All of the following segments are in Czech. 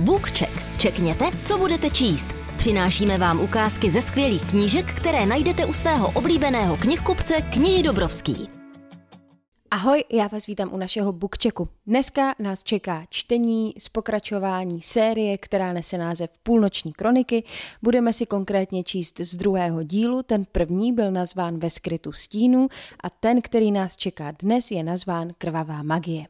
BookCheck. Čekněte, co budete číst. Přinášíme vám ukázky ze skvělých knížek, které najdete u svého oblíbeného knihkupce Knihy Dobrovský. Ahoj, já vás vítám u našeho bookchecku. Dneska nás čeká čtení z pokračování série, která nese název Půlnoční kroniky. Budeme si konkrétně číst z druhého dílu. Ten první byl nazván Ve skrytu stínu a ten, který nás čeká dnes, je nazván Krvavá magie.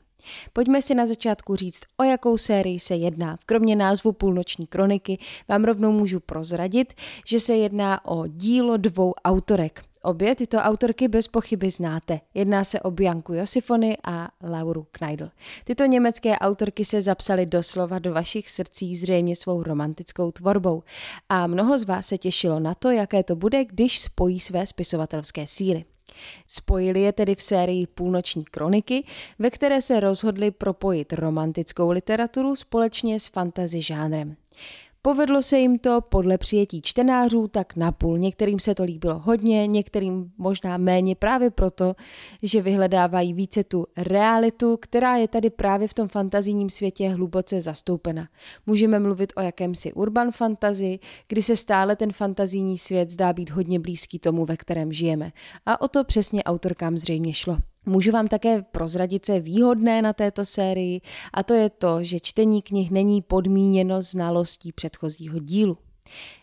Pojďme si na začátku říct, o jakou sérii se jedná. Kromě názvu Půlnoční kroniky vám rovnou můžu prozradit, že se jedná o dílo dvou autorek. Obě tyto autorky bez pochyby znáte. Jedná se o Bianku Josifony a Lauru Kneidl. Tyto německé autorky se zapsaly doslova do vašich srdcí zřejmě svou romantickou tvorbou. A mnoho z vás se těšilo na to, jaké to bude, když spojí své spisovatelské síly. Spojili je tedy v sérii Půlnoční kroniky, ve které se rozhodli propojit romantickou literaturu společně s fantasy žánrem. Povedlo se jim to podle přijetí čtenářů tak napůl. Některým se to líbilo hodně, některým možná méně právě proto, že vyhledávají více tu realitu, která je tady právě v tom fantazijním světě hluboce zastoupena. Můžeme mluvit o jakémsi urban fantazi, kdy se stále ten fantazijní svět zdá být hodně blízký tomu, ve kterém žijeme. A o to přesně autorkám zřejmě šlo. Můžu vám také prozradit, co je výhodné na této sérii, a to je to, že čtení knih není podmíněno znalostí předchozího dílu.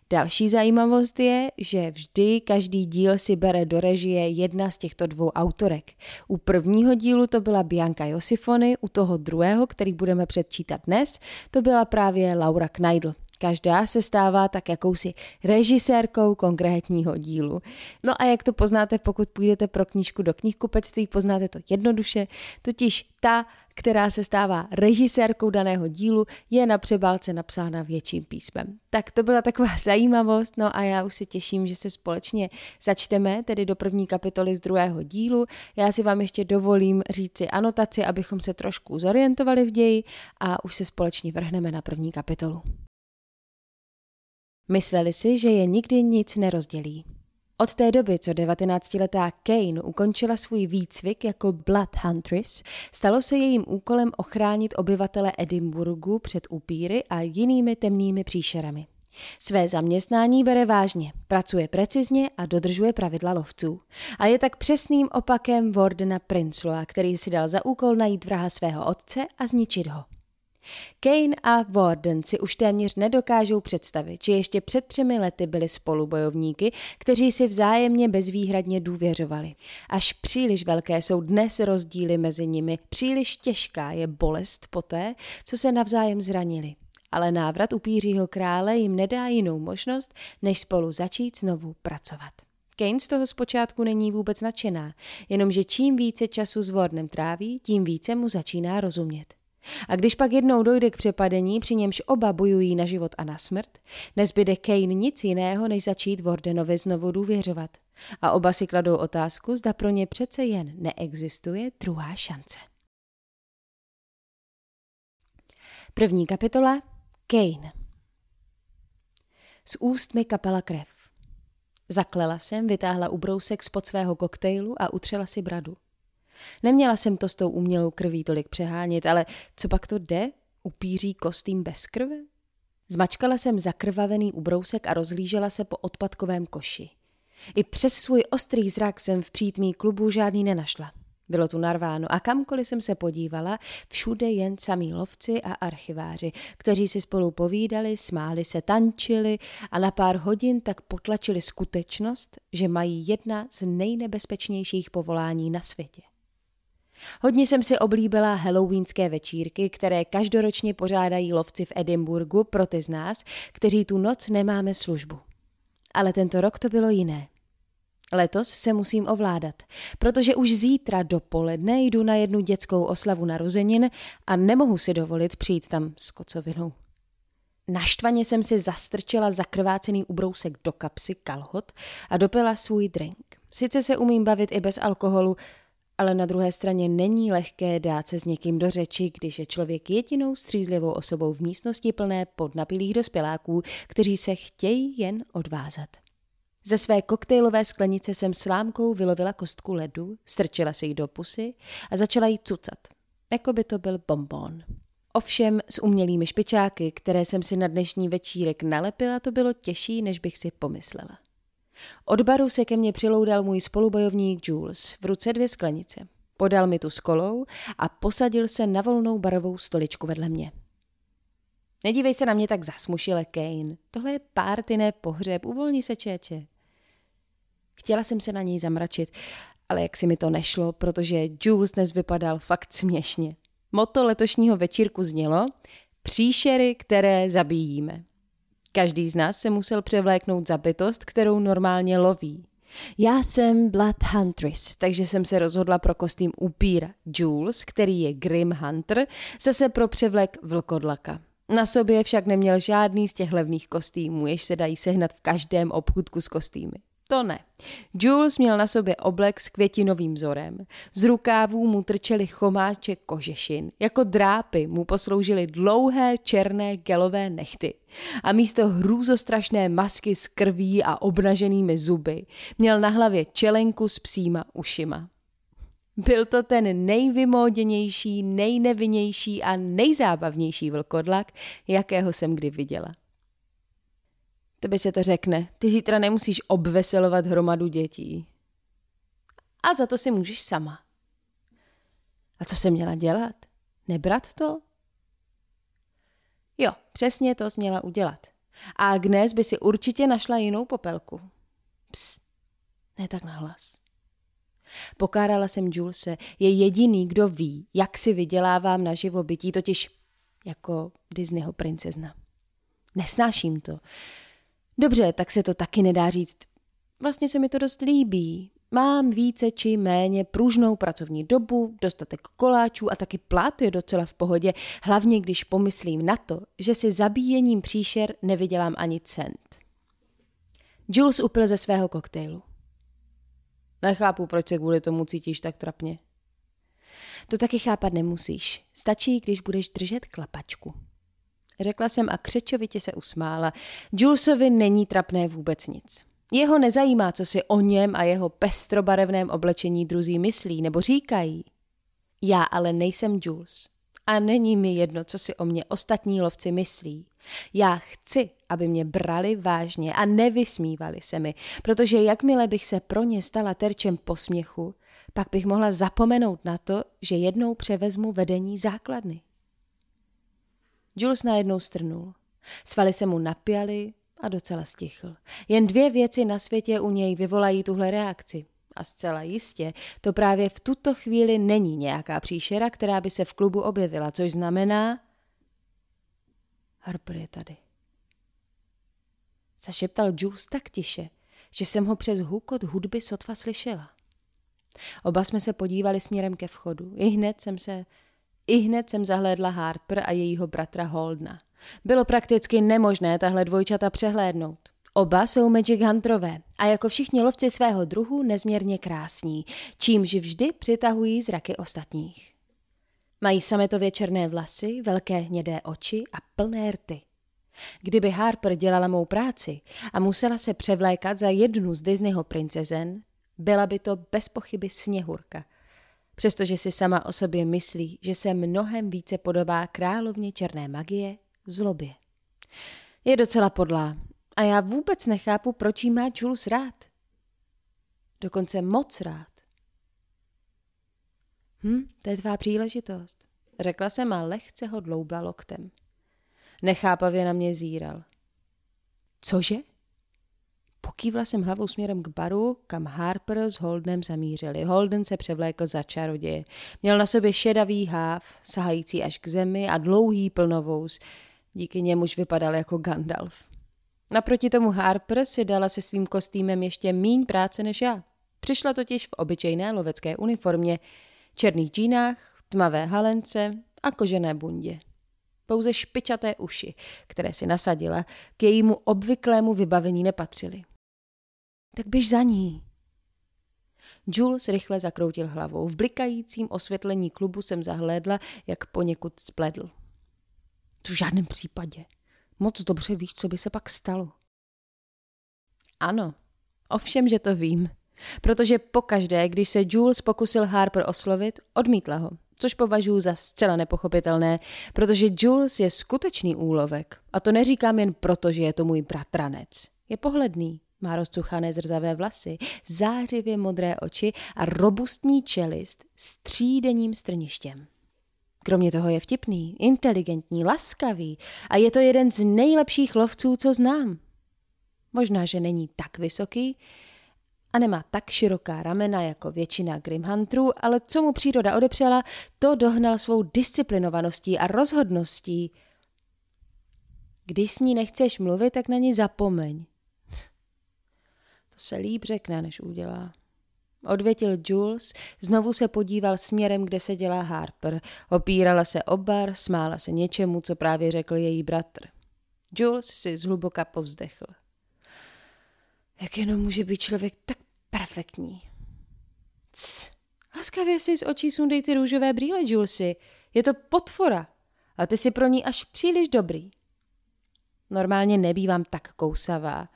Další zajímavost je, že vždy každý díl si bere do režie jedna z těchto dvou autorek. U prvního dílu to byla Bianca Josifony, u toho druhého, který budeme předčítat dnes, to byla právě Laura Kneidl. Každá se stává tak jakousi režisérkou konkrétního dílu. No a jak to poznáte, pokud půjdete pro knížku do knihkupectví, poznáte to jednoduše, totiž ta, která se stává režisérkou daného dílu, je na přebálce napsána větším písmem. Tak to byla taková zajímavost, no a já už se těším, že se společně začteme, tedy do první kapitoly z druhého dílu. Já si vám ještě dovolím říci anotaci, abychom se trošku zorientovali v ději a už se společně vrhneme na první kapitolu. Mysleli si, že je nikdy nic nerozdělí. Od té doby, co 19-letá Kane ukončila svůj výcvik jako Blood Huntress, stalo se jejím úkolem ochránit obyvatele Edinburgu před upíry a jinými temnými příšerami. Své zaměstnání bere vážně, pracuje precizně a dodržuje pravidla lovců. A je tak přesným opakem Wardena Princloa, který si dal za úkol najít vraha svého otce a zničit ho. Kane a Warden si už téměř nedokážou představit, že ještě před třemi lety byli spolubojovníky, kteří si vzájemně bezvýhradně důvěřovali. Až příliš velké jsou dnes rozdíly mezi nimi, příliš těžká je bolest poté, co se navzájem zranili. Ale návrat upířího krále jim nedá jinou možnost, než spolu začít znovu pracovat. Kane z toho zpočátku není vůbec nadšená, jenomže čím více času s Wardenem tráví, tím více mu začíná rozumět. A když pak jednou dojde k přepadení, při němž oba bojují na život a na smrt, nezbyde Kane nic jiného, než začít Wardenovi znovu důvěřovat. A oba si kladou otázku, zda pro ně přece jen neexistuje druhá šance. První kapitola Kane Z úst mi kapela krev. Zaklela jsem, vytáhla ubrousek spod svého koktejlu a utřela si bradu. Neměla jsem to s tou umělou krví tolik přehánět, ale co pak to jde? Upíří kostým bez krve? Zmačkala jsem zakrvavený ubrousek a rozhlížela se po odpadkovém koši. I přes svůj ostrý zrak jsem v přítmí klubu žádný nenašla. Bylo tu narváno a kamkoliv jsem se podívala, všude jen samí lovci a archiváři, kteří si spolu povídali, smáli se, tančili a na pár hodin tak potlačili skutečnost, že mají jedna z nejnebezpečnějších povolání na světě. Hodně jsem si oblíbila halloweenské večírky, které každoročně pořádají lovci v Edinburgu pro ty z nás, kteří tu noc nemáme službu. Ale tento rok to bylo jiné. Letos se musím ovládat, protože už zítra dopoledne jdu na jednu dětskou oslavu narozenin a nemohu si dovolit přijít tam s kocovinou. Naštvaně jsem si zastrčila zakrvácený ubrousek do kapsy kalhot a dopila svůj drink. Sice se umím bavit i bez alkoholu, ale na druhé straně není lehké dát se s někým do řeči, když je člověk jedinou střízlivou osobou v místnosti plné podnapilých dospěláků, kteří se chtějí jen odvázat. Ze své koktejlové sklenice jsem slámkou vylovila kostku ledu, strčila si ji do pusy a začala jí cucat, jako by to byl bonbon. Ovšem s umělými špičáky, které jsem si na dnešní večírek nalepila, to bylo těžší, než bych si pomyslela. Od baru se ke mně přiloudal můj spolubojovník Jules, v ruce dvě sklenice. Podal mi tu s kolou a posadil se na volnou barovou stoličku vedle mě. Nedívej se na mě tak zasmušile, Kane. Tohle je párty, ne pohřeb. Uvolni se, čeče. Chtěla jsem se na něj zamračit, ale jak si mi to nešlo, protože Jules dnes vypadal fakt směšně. Moto letošního večírku znělo Příšery, které zabíjíme. Každý z nás se musel převléknout za bytost, kterou normálně loví. Já jsem Blood Huntress, takže jsem se rozhodla pro kostým upíra. Jules, který je Grim Hunter, zase pro převlek vlkodlaka. Na sobě však neměl žádný z těch levných kostýmů, jež se dají sehnat v každém obchudku s kostýmy. To ne. Jules měl na sobě oblek s květinovým vzorem. Z rukávů mu trčely chomáče kožešin. Jako drápy mu posloužily dlouhé černé gelové nechty. A místo hrůzostrašné masky s krví a obnaženými zuby měl na hlavě čelenku s psíma ušima. Byl to ten nejvymóděnější, nejnevinnější a nejzábavnější vlkodlak, jakého jsem kdy viděla. By se to řekne, ty zítra nemusíš obveselovat hromadu dětí. A za to si můžeš sama. A co jsem měla dělat? Nebrat to? Jo, přesně to měla udělat. A Agnes by si určitě našla jinou popelku. Ps, ne tak nahlas. Pokárala jsem Julese, je jediný, kdo ví, jak si vydělávám na živobytí, totiž jako Disneyho princezna. Nesnáším to. Dobře, tak se to taky nedá říct. Vlastně se mi to dost líbí. Mám více či méně pružnou pracovní dobu, dostatek koláčů a taky plat je docela v pohodě, hlavně když pomyslím na to, že si zabíjením příšer nevydělám ani cent. Jules upil ze svého koktejlu. Nechápu, proč se kvůli tomu cítíš tak trapně. To taky chápat nemusíš. Stačí, když budeš držet klapačku. Řekla jsem a křečovitě se usmála. Julesovi není trapné vůbec nic. Jeho nezajímá, co si o něm a jeho pestrobarevném oblečení druzí myslí nebo říkají. Já ale nejsem Jules. A není mi jedno, co si o mě ostatní lovci myslí. Já chci, aby mě brali vážně a nevysmívali se mi, protože jakmile bych se pro ně stala terčem posměchu, pak bych mohla zapomenout na to, že jednou převezmu vedení základny. Jules najednou strnul. Svaly se mu napěly a docela stichl. Jen dvě věci na světě u něj vyvolají tuhle reakci. A zcela jistě, to právě v tuto chvíli není nějaká příšera, která by se v klubu objevila, což znamená... Harper je tady. Zašeptal Jules tak tiše, že jsem ho přes hukot hudby sotva slyšela. Oba jsme se podívali směrem ke vchodu. I hned jsem se... I hned jsem zahlédla Harper a jejího bratra Holdna. Bylo prakticky nemožné tahle dvojčata přehlédnout. Oba jsou Magic Hunterové a jako všichni lovci svého druhu nezměrně krásní, čímž vždy přitahují zraky ostatních. Mají sametově černé vlasy, velké hnědé oči a plné rty. Kdyby Harper dělala mou práci a musela se převlékat za jednu z Disneyho princezen, byla by to bez pochyby sněhurka. Přestože si sama o sobě myslí, že se mnohem více podobá královně černé magie, zlobě. Je docela podlá a já vůbec nechápu, proč jí má Jules rád. Dokonce moc rád. Hm, to je tvá příležitost, řekla jsem a lehce ho dloubla loktem. Nechápavě na mě zíral. Cože? Pokývla jsem hlavou směrem k baru, kam Harper s Holdenem zamířili. Holden se převlékl za čaroděje. Měl na sobě šedavý háv, sahající až k zemi a dlouhý plnovous. Díky němuž vypadal jako Gandalf. Naproti tomu Harper si dala se svým kostýmem ještě míň práce než já. Přišla totiž v obyčejné lovecké uniformě, černých džínách, tmavé halence a kožené bundě. Pouze špičaté uši, které si nasadila, k jejímu obvyklému vybavení nepatřily. Tak běž za ní. Jules rychle zakroutil hlavou. V blikajícím osvětlení klubu jsem zahlédla, jak poněkud spledl. V žádném případě. Moc dobře víš, co by se pak stalo. Ano, ovšem, že to vím. Protože pokaždé, když se Jules pokusil Harper oslovit, odmítla ho. což považuji za zcela nepochopitelné, protože Jules je skutečný úlovek. A to neříkám jen proto, že je to můj bratranec. Je pohledný, má rozcuchané zrzavé vlasy, zářivě modré oči a robustní čelist s třídenním strništěm. Kromě toho je vtipný, inteligentní, laskavý a je to jeden z nejlepších lovců, co znám. Možná, že není tak vysoký a nemá tak široká ramena jako většina Grimhunterů, ale co mu příroda odepřela, to dohnal svou disciplinovaností a rozhodností. Když s ní nechceš mluvit, tak na ní zapomeň. To se líp řekne, než udělá. Odvětil Jules, znovu se podíval směrem, kde se dělá Harper. Opírala se o bar, smála se něčemu, co právě řekl její bratr. Jules si zhluboka povzdechl. Jak jenom může být člověk tak perfektní? Cs, laskavě si z očí sundej ty růžové brýle, Julesi. Je to potvora. A ty si pro ní až příliš dobrý. Normálně nebývám tak kousavá.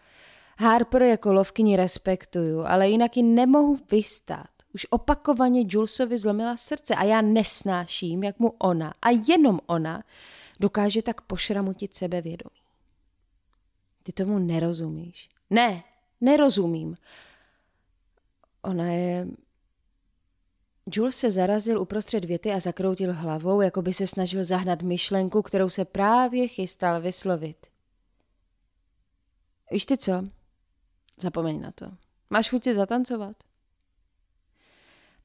Harper jako lovkyni respektuju, ale jinak ji nemohu vystát. Už opakovaně Julesovi zlomila srdce a já nesnáším, jak mu ona, a jenom ona, dokáže tak pošramutit sebevědomí. Ty tomu nerozumíš. Ne, nerozumím. Ona je... Jules se zarazil uprostřed věty a zakroutil hlavou, jako by se snažil zahnat myšlenku, kterou se právě chystal vyslovit. Víš ty co? Zapomeň na to. Máš chuť si zatancovat?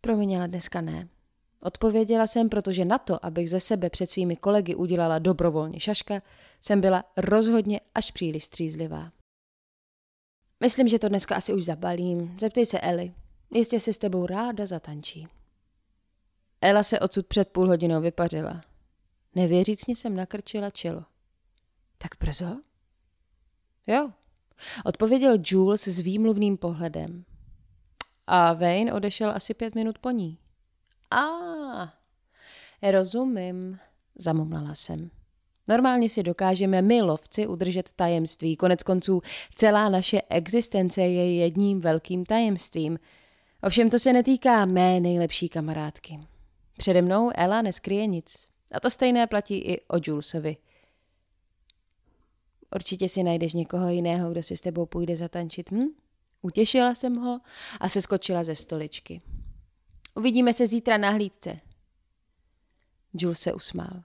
Promiň, ale dneska ne. Odpověděla jsem, protože na to, abych ze sebe před svými kolegy udělala dobrovolně šaška, jsem byla rozhodně až příliš střízlivá. Myslím, že to dneska asi už zabalím. Zeptej se Eli. Jistě si s tebou ráda zatančí. Ela se odsud před půl hodinou vypařila. Nevěřícně jsem nakrčila čelo. Tak brzo? Jo, Odpověděl Jules s výmluvným pohledem. A Wayne odešel asi pět minut po ní. A, rozumím, zamumlala jsem. Normálně si dokážeme my, lovci, udržet tajemství. Konec konců celá naše existence je jedním velkým tajemstvím. Ovšem to se netýká mé nejlepší kamarádky. Přede mnou Ela neskryje nic. A to stejné platí i o Julesovi. Určitě si najdeš někoho jiného, kdo si s tebou půjde zatančit, hm? Utěšila jsem ho a se skočila ze stoličky. Uvidíme se zítra na hlídce. Jules se usmál.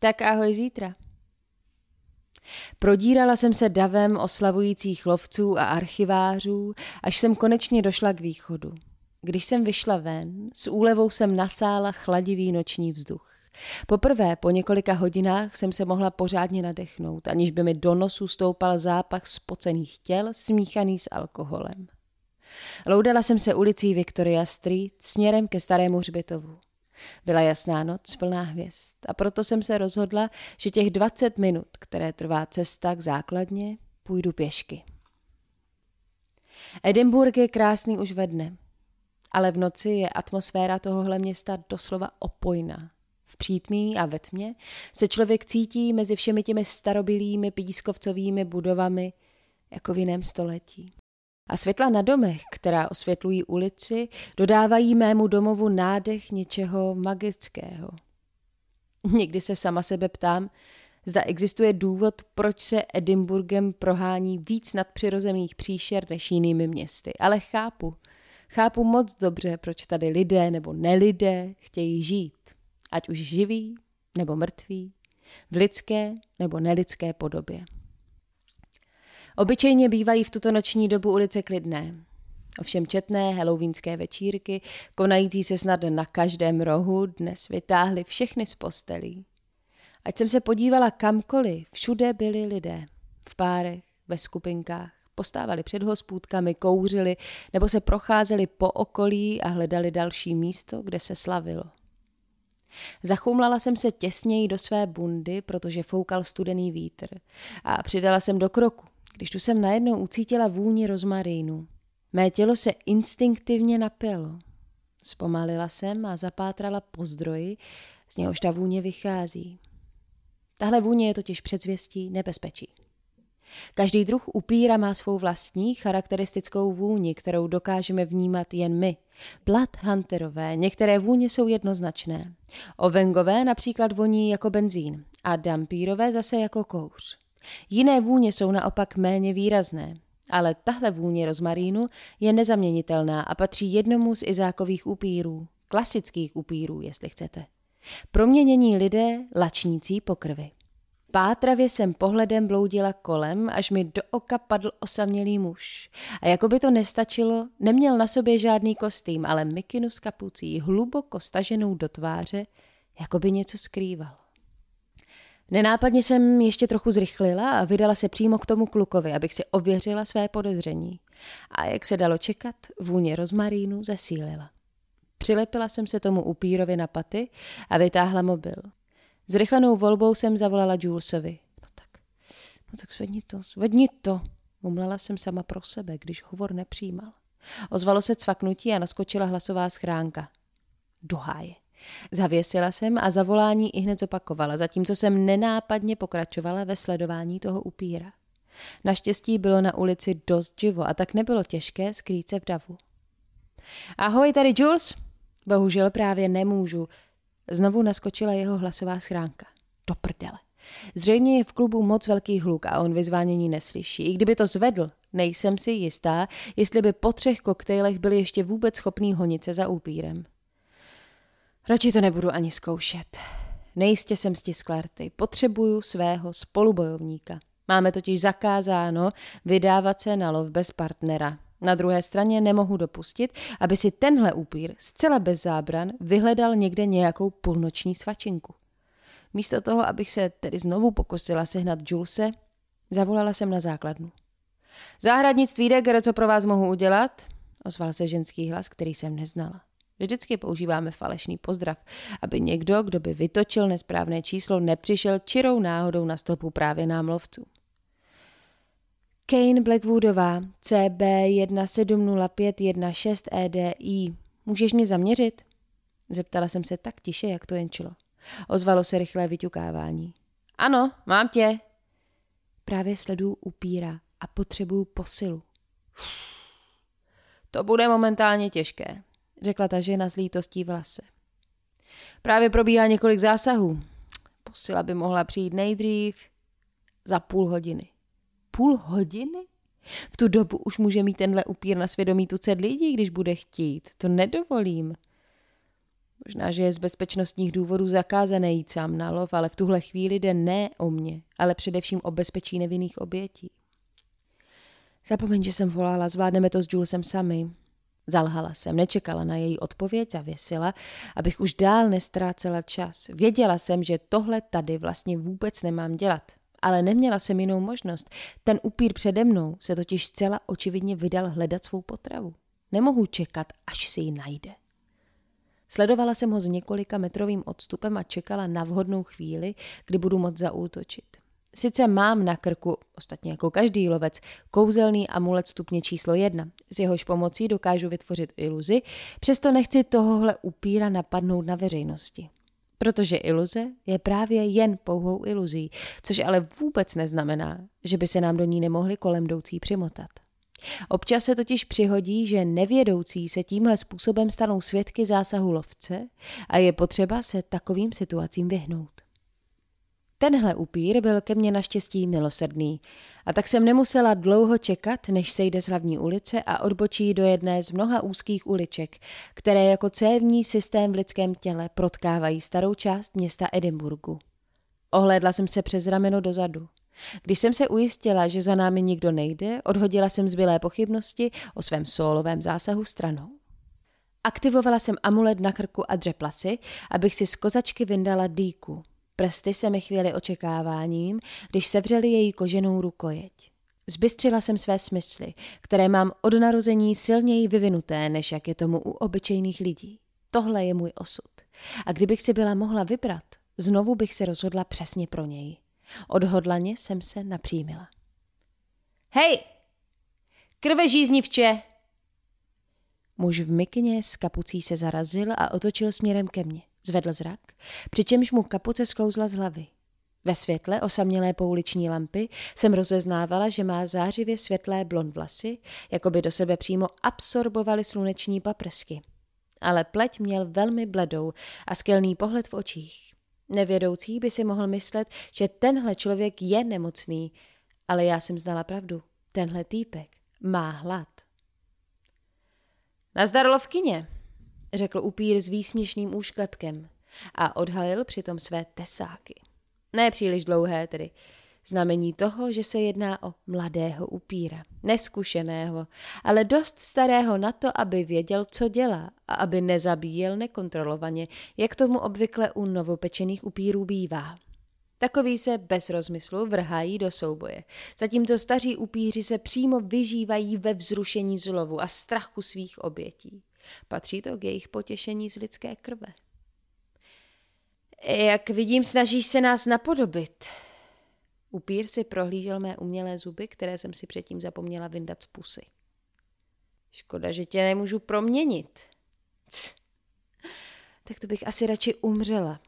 Tak ahoj zítra. Prodírala jsem se davem oslavujících lovců a archivářů, až jsem konečně došla k východu. Když jsem vyšla ven, s úlevou jsem nasála chladivý noční vzduch. Poprvé po několika hodinách jsem se mohla pořádně nadechnout, aniž by mi do nosu stoupal zápach spocených těl smíchaný s alkoholem. Loudala jsem se ulicí Victoria Street směrem ke starému hřbitovu. Byla jasná noc, plná hvězd a proto jsem se rozhodla, že těch 20 minut, které trvá cesta k základně, půjdu pěšky. Edinburgh je krásný už ve dne, ale v noci je atmosféra tohohle města doslova opojná. V přítmí a ve tmě se člověk cítí mezi všemi těmi starobilými pískovcovými budovami jako v jiném století. A světla na domech, která osvětlují ulici, dodávají mému domovu nádech něčeho magického. Někdy se sama sebe ptám, zda existuje důvod, proč se Edinburghem prohání víc nadpřirozených příšer než jinými městy. Ale chápu, chápu moc dobře, proč tady lidé nebo nelidé chtějí žít ať už živý nebo mrtvý, v lidské nebo nelidské podobě. Obyčejně bývají v tuto noční dobu ulice klidné. Ovšem četné halloweenské večírky, konající se snad na každém rohu, dnes vytáhly všechny z postelí. Ať jsem se podívala kamkoliv, všude byli lidé. V párech, ve skupinkách, postávali před hospůdkami, kouřili nebo se procházeli po okolí a hledali další místo, kde se slavilo. Zachumlala jsem se těsněji do své bundy, protože foukal studený vítr a přidala jsem do kroku, když tu jsem najednou ucítila vůni rozmarínu. Mé tělo se instinktivně napilo. Zpomalila jsem a zapátrala po zdroji, z něhož ta vůně vychází. Tahle vůně je totiž předzvěstí nebezpečí. Každý druh upíra má svou vlastní charakteristickou vůni, kterou dokážeme vnímat jen my. Bloodhunterové, některé vůně jsou jednoznačné. Ovengové například voní jako benzín a dampírové zase jako kouř. Jiné vůně jsou naopak méně výrazné, ale tahle vůně rozmarínu je nezaměnitelná a patří jednomu z izákových upírů, klasických upírů, jestli chcete. Proměnění lidé lačnící po krvi. Pátravě jsem pohledem bloudila kolem, až mi do oka padl osamělý muž. A jako by to nestačilo, neměl na sobě žádný kostým, ale mikinu s kapucí, hluboko staženou do tváře, jako by něco skrýval. Nenápadně jsem ještě trochu zrychlila a vydala se přímo k tomu klukovi, abych si ověřila své podezření. A jak se dalo čekat, vůně rozmarínu zesílila. Přilepila jsem se tomu upírovi na paty a vytáhla mobil. Zrychlenou volbou jsem zavolala Julesovi. No tak, no tak zvedni to, zvedni to, mumlala jsem sama pro sebe, když hovor nepřijímal. Ozvalo se cvaknutí a naskočila hlasová schránka. Do háje. Zavěsila jsem a zavolání i hned zopakovala, zatímco jsem nenápadně pokračovala ve sledování toho upíra. Naštěstí bylo na ulici dost živo a tak nebylo těžké skrýt se v davu. Ahoj, tady Jules. Bohužel právě nemůžu. Znovu naskočila jeho hlasová schránka. Do prdele. Zřejmě je v klubu moc velký hluk a on vyzvánění neslyší. I kdyby to zvedl, nejsem si jistá, jestli by po třech koktejlech byl ještě vůbec schopný honit se za upírem. Radši to nebudu ani zkoušet. Nejistě jsem stiskla rty. Potřebuju svého spolubojovníka. Máme totiž zakázáno vydávat se na lov bez partnera. Na druhé straně nemohu dopustit, aby si tenhle upír zcela bez zábran vyhledal někde nějakou půlnoční svačinku. Místo toho, abych se tedy znovu pokusila sehnat Julese, zavolala jsem na základnu. Záhradnictví Degger, co pro vás mohu udělat? Ozval se ženský hlas, který jsem neznala. Vždycky používáme falešný pozdrav, aby někdo, kdo by vytočil nesprávné číslo, nepřišel čirou náhodou na stopu právě námlovců. Kane Blackwoodová, CB 170516 EDI. Můžeš mě zaměřit? Zeptala jsem se tak tiše, jak to jen čilo. Ozvalo se rychlé vyťukávání. Ano, mám tě. Právě sleduju upíra a potřebuju posilu. To bude momentálně těžké, řekla ta žena s lítostí v lase. Právě probíhá několik zásahů. Posila by mohla přijít nejdřív za půl hodiny půl hodiny? V tu dobu už může mít tenhle upír na svědomí tucet lidí, když bude chtít. To nedovolím. Možná, že je z bezpečnostních důvodů zakázané jít sám na lov, ale v tuhle chvíli jde ne o mě, ale především o bezpečí nevinných obětí. Zapomeň, že jsem volala, zvládneme to s Julesem sami. Zalhala jsem, nečekala na její odpověď, zavěsila, abych už dál nestrácela čas. Věděla jsem, že tohle tady vlastně vůbec nemám dělat. Ale neměla jsem jinou možnost. Ten upír přede mnou se totiž zcela očividně vydal hledat svou potravu. Nemohu čekat, až si ji najde. Sledovala jsem ho s několika metrovým odstupem a čekala na vhodnou chvíli, kdy budu moct zaútočit. Sice mám na krku, ostatně jako každý lovec, kouzelný amulet stupně číslo jedna. S jehož pomocí dokážu vytvořit iluzi, přesto nechci tohohle upíra napadnout na veřejnosti. Protože iluze je právě jen pouhou iluzí, což ale vůbec neznamená, že by se nám do ní nemohli kolem jdoucí přimotat. Občas se totiž přihodí, že nevědoucí se tímhle způsobem stanou svědky zásahu lovce a je potřeba se takovým situacím vyhnout. Tenhle upír byl ke mně naštěstí milosrdný a tak jsem nemusela dlouho čekat, než sejde z hlavní ulice a odbočí do jedné z mnoha úzkých uliček, které jako cévní systém v lidském těle protkávají starou část města Edinburgu. Ohlédla jsem se přes rameno dozadu. Když jsem se ujistila, že za námi nikdo nejde, odhodila jsem zbylé pochybnosti o svém solovém zásahu stranou. Aktivovala jsem amulet na krku a dřepla si, abych si z kozačky vyndala dýku. Prsty se mi chvěly očekáváním, když sevřeli její koženou rukojeť. Zbystřila jsem své smysly, které mám od narození silněji vyvinuté, než jak je tomu u obyčejných lidí. Tohle je můj osud. A kdybych si byla mohla vybrat, znovu bych se rozhodla přesně pro něj. Odhodlaně jsem se napřímila. Hej! Krvežíznivče! Muž v mikině s kapucí se zarazil a otočil směrem ke mně. Zvedl zrak, přičemž mu kapuce sklouzla z hlavy. Ve světle osamělé pouliční lampy jsem rozeznávala, že má zářivě světlé blond vlasy, jako by do sebe přímo absorbovaly sluneční paprsky. Ale pleť měl velmi bledou a skelný pohled v očích. Nevědoucí by si mohl myslet, že tenhle člověk je nemocný, ale já jsem znala pravdu. Tenhle týpek má hlad. Nazdar lovkyně, řekl upír s výsměšným úšklepkem a odhalil přitom své tesáky. Ne příliš dlouhé tedy. Znamení toho, že se jedná o mladého upíra, neskušeného, ale dost starého na to, aby věděl, co dělá a aby nezabíjel nekontrolovaně, jak tomu obvykle u novopečených upírů bývá. Takový se bez rozmyslu vrhají do souboje, zatímco staří upíři se přímo vyžívají ve vzrušení zlovu a strachu svých obětí. Patří to k jejich potěšení z lidské krve. Jak vidím, snažíš se nás napodobit. Upír si prohlížel mé umělé zuby, které jsem si předtím zapomněla vyndat z pusy. Škoda, že tě nemůžu proměnit. Cs. Tak to bych asi radši umřela.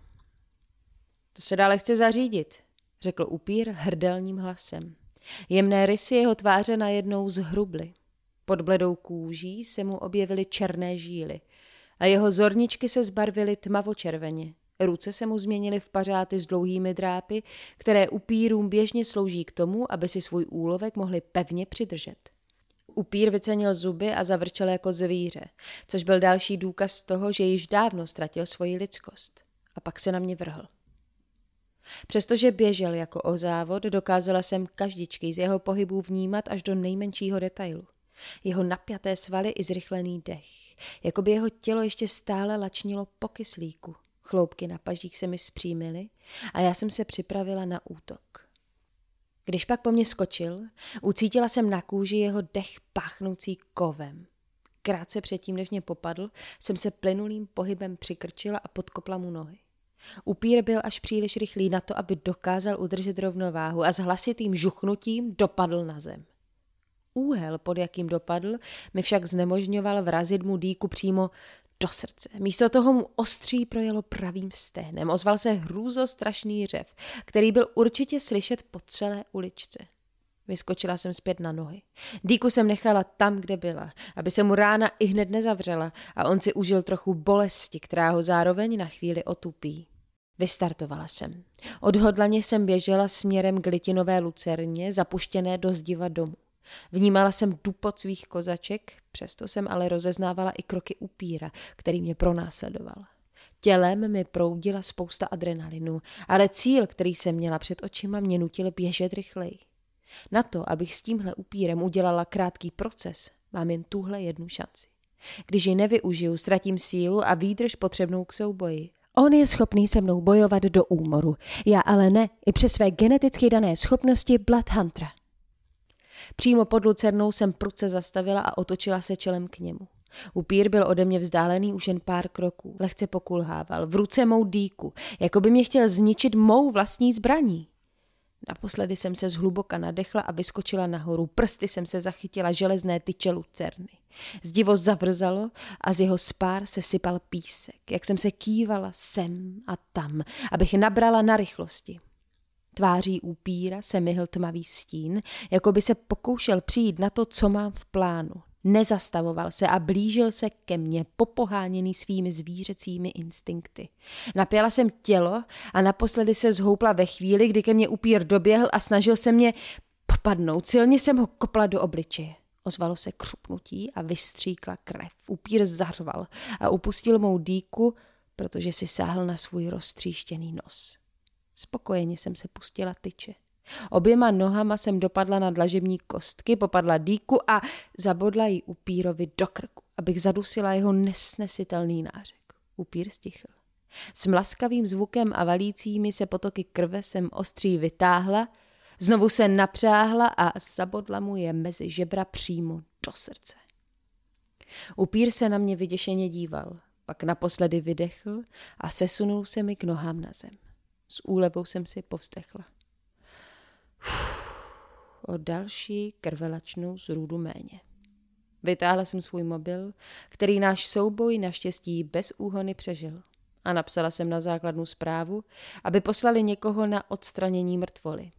To se dále chce zařídit, řekl upír hrdelním hlasem. Jemné rysy jeho tváře najednou zhrubly. Pod bledou kůží se mu objevily černé žíly a jeho zorničky se zbarvily tmavočerveně. Ruce se mu změnily v pařáty s dlouhými drápy, které upírům běžně slouží k tomu, aby si svůj úlovek mohli pevně přidržet. Upír vycenil zuby a zavrčel jako zvíře, což byl další důkaz toho, že již dávno ztratil svoji lidskost. A pak se na mě vrhl. Přestože běžel jako o závod, dokázala jsem každičky z jeho pohybů vnímat až do nejmenšího detailu. Jeho napjaté svaly i zrychlený dech, jako by jeho tělo ještě stále lačnilo po kyslíku. Chloupky na pažích se mi zpřímily a já jsem se připravila na útok. Když pak po mně skočil, ucítila jsem na kůži jeho dech páchnoucí kovem. Krátce předtím, než mě popadl, jsem se plynulým pohybem přikrčila a podkopla mu nohy. Upír byl až příliš rychlý na to, aby dokázal udržet rovnováhu a s hlasitým žuchnutím dopadl na zem. Úhel, pod jakým dopadl, mi však znemožňoval vrazit mu dýku přímo do srdce. Místo toho mu ostří projelo pravým stehnem. Ozval se hrůzostrašný řev, který byl určitě slyšet po celé uličce. Vyskočila jsem zpět na nohy. Díku jsem nechala tam, kde byla, aby se mu rána i hned nezavřela a on si užil trochu bolesti, která ho zároveň na chvíli otupí. Vystartovala jsem. Odhodlaně jsem běžela směrem k litinové lucerně, zapuštěné do zdiva domu. Vnímala jsem dupot svých kozaček, přesto jsem ale rozeznávala i kroky upíra, který mě pronásledoval. Tělem mi proudila spousta adrenalinu, ale cíl, který jsem měla před očima, mě nutil běžet rychleji. Na to, abych s tímhle upírem udělala krátký proces, mám jen tuhle jednu šanci. Když ji nevyužiju, ztratím sílu a výdrž potřebnou k souboji. On je schopný se mnou bojovat do úmoru, já ale ne, i přes své geneticky dané schopnosti Bloodhuntera. Přímo pod lucernou jsem prudce zastavila a otočila se čelem k němu. Upír byl ode mě vzdálený už jen pár kroků. Lehce pokulhával. V ruce mou dýku, jako by mě chtěl zničit mou vlastní zbraní. Naposledy jsem se zhluboka nadechla a vyskočila nahoru. Prsty jsem se zachytila železné tyče lucerny. Zdivo zavrzalo a z jeho spár se sypal písek, jak jsem se kývala sem a tam, abych nabrala na rychlosti. Tváří upíra se myhl tmavý stín, jako by se pokoušel přijít na to, co mám v plánu. Nezastavoval se a blížil se ke mně, popoháněný svými zvířecími instinkty. Napěla jsem tělo a naposledy se zhoupla ve chvíli, kdy ke mně upír doběhl a snažil se mě popadnout. Silně jsem ho kopla do obličeje. Ozvalo se křupnutí a vystříkla krev. Upír zařval a upustil mou dýku, protože si sáhl na svůj roztříštěný nos. Spokojeně jsem se pustila tyče. Oběma nohama jsem dopadla na dlažební kostky, popadla dýku a zabodla ji upírovi do krku, abych zadusila jeho nesnesitelný nářek. Upír stichl. S mlaskavým zvukem a valícími se potoky krve jsem ostří vytáhla, znovu se napřáhla a zabodla mu je mezi žebra přímo do srdce. Upír se na mě vyděšeně díval, pak naposledy vydechl a sesunul se mi k nohám na zem. S úlevou jsem si povzdechla. o další krvelačnou zrůdu méně. Vytáhla jsem svůj mobil, který náš souboj naštěstí bez úhony přežil. a napsala jsem na základnu zprávu, aby poslali někoho na odstranění mrtvoly.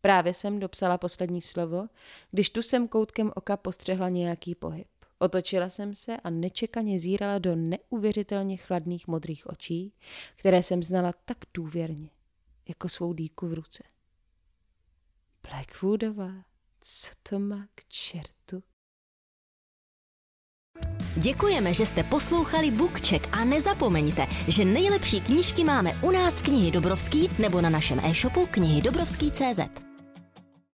Právě jsem dopsala poslední slovo, když tu jsem koutkem oka postřehla nějaký pohyb. Otočila jsem se a nečekaně zírala do neuvěřitelně chladných modrých očí, které jsem znala tak důvěrně, jako svou dýku v ruce. Blackwoodová, co to má k čertu? Děkujeme, že jste poslouchali Bookcheck a nezapomeňte, že nejlepší knížky máme u nás v knihy Dobrovský nebo na našem e-shopu knihy Dobrovský.cz.